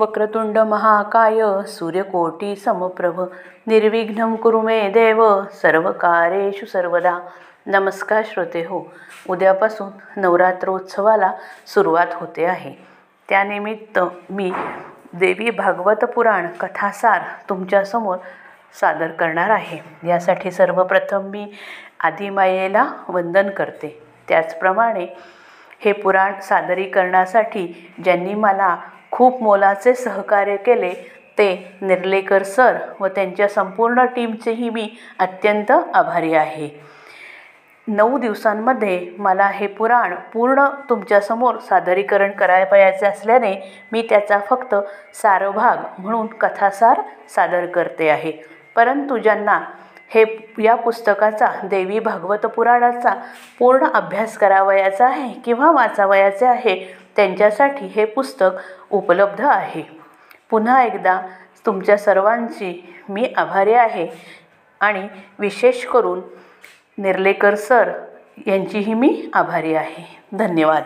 वक्रतुंड महाकाय सूर्यकोटी समप्रभ निर्विघ्न कुरु मे देव सर्व सर्वदा. नमस्कार श्रोते हो उद्यापासून नवरात्रोत्सवाला सुरुवात होते आहे. त्यानिमित्त मी देवी भागवत पुराण कथासार तुमच्यासमोर सादर करणार आहे. यासाठी सर्वप्रथम मी आदिमायेला वंदन करते. त्याचप्रमाणे हे पुराण सादरीकरणासाठी ज्यांनी मला खूप मोलाचे सहकार्य केले. ते निर्लेकर सर व त्यांच्या संपूर्ण टीमचेही मी अत्यंत आभारी आहे. नऊ दिवसांमध्ये मला हे पुराण पूर्ण तुमच्यासमोर सादरीकरण करावयाचे असल्याने मी त्याचा फक्त सारभाग म्हणून कथासार सादर करते आहे. परंतु ज्यांना हे या पुस्तकाचा देवी भागवत पुराणाचा पूर्ण अभ्यास करावयाचा आहे किंवा वाचावयाचे आहे त्यांच्यासाठी हे पुस्तक उपलब्ध आहे. पुन्हा एकदा तुमच्या सर्वांची मी आभारी आहे आणि विशेष करून निर्लेकर सर यांचीही मी आभारी आहे. धन्यवाद.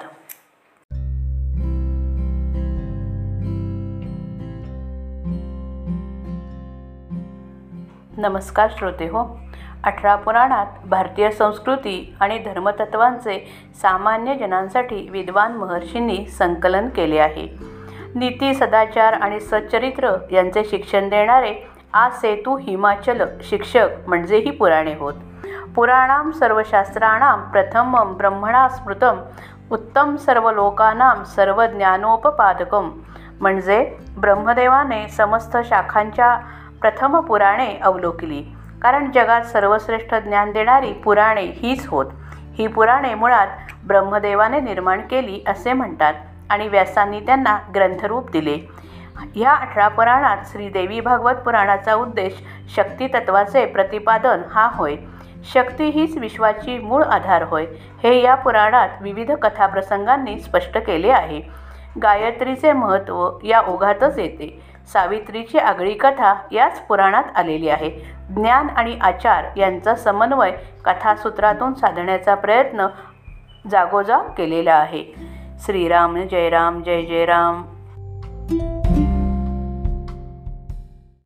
नमस्कार श्रोते हो. अठरा पुराणात भारतीय संस्कृती आणि धर्मतत्वांचे सामान्य जनांसाठी विद्वान महर्षींनी संकलन केले आहे. नीती सदाचार आणि सच्चरित्र यांचे शिक्षण देणारे आ सेतू हिमाचल शिक्षक म्हणजेही पुराणे होत. पुराणाम सर्वशास्त्राणां प्रथमं ब्रह्मणा स्मृतम उत्तम सर्व लोकानां सर्व ज्ञानोपपादकम म्हणजे ब्रह्मदेवाने समस्त शाखांच्या प्रथम पुराणे अवलोकली. कारण जगात सर्वश्रेष्ठ ज्ञान देणारी पुराणे हीच होत. ही पुराणे मुळात ब्रह्मदेवाने निर्माण केली असे म्हणतात आणि व्यासांनी त्यांना ग्रंथरूप दिले. ह्या अठरा पुराणात श्रीदेवी भागवत पुराणाचा उद्देश शक्तितत्वाचे प्रतिपादन हा होय. शक्ती हीच विश्वाची मूळ आधार होय. हे या पुराणात विविध कथाप्रसंगांनी स्पष्ट केले आहे. गायत्रीचे महत्त्व या ओघातच येते. सावित्रीची आगळी कथा याच पुराणात आलेली आहे. ज्ञान आणि आचार यांचा समन्वय कथासूत्रातून साधण्याचा प्रयत्न जागोजाग केलेला आहे. श्रीराम जय राम जय जय राम.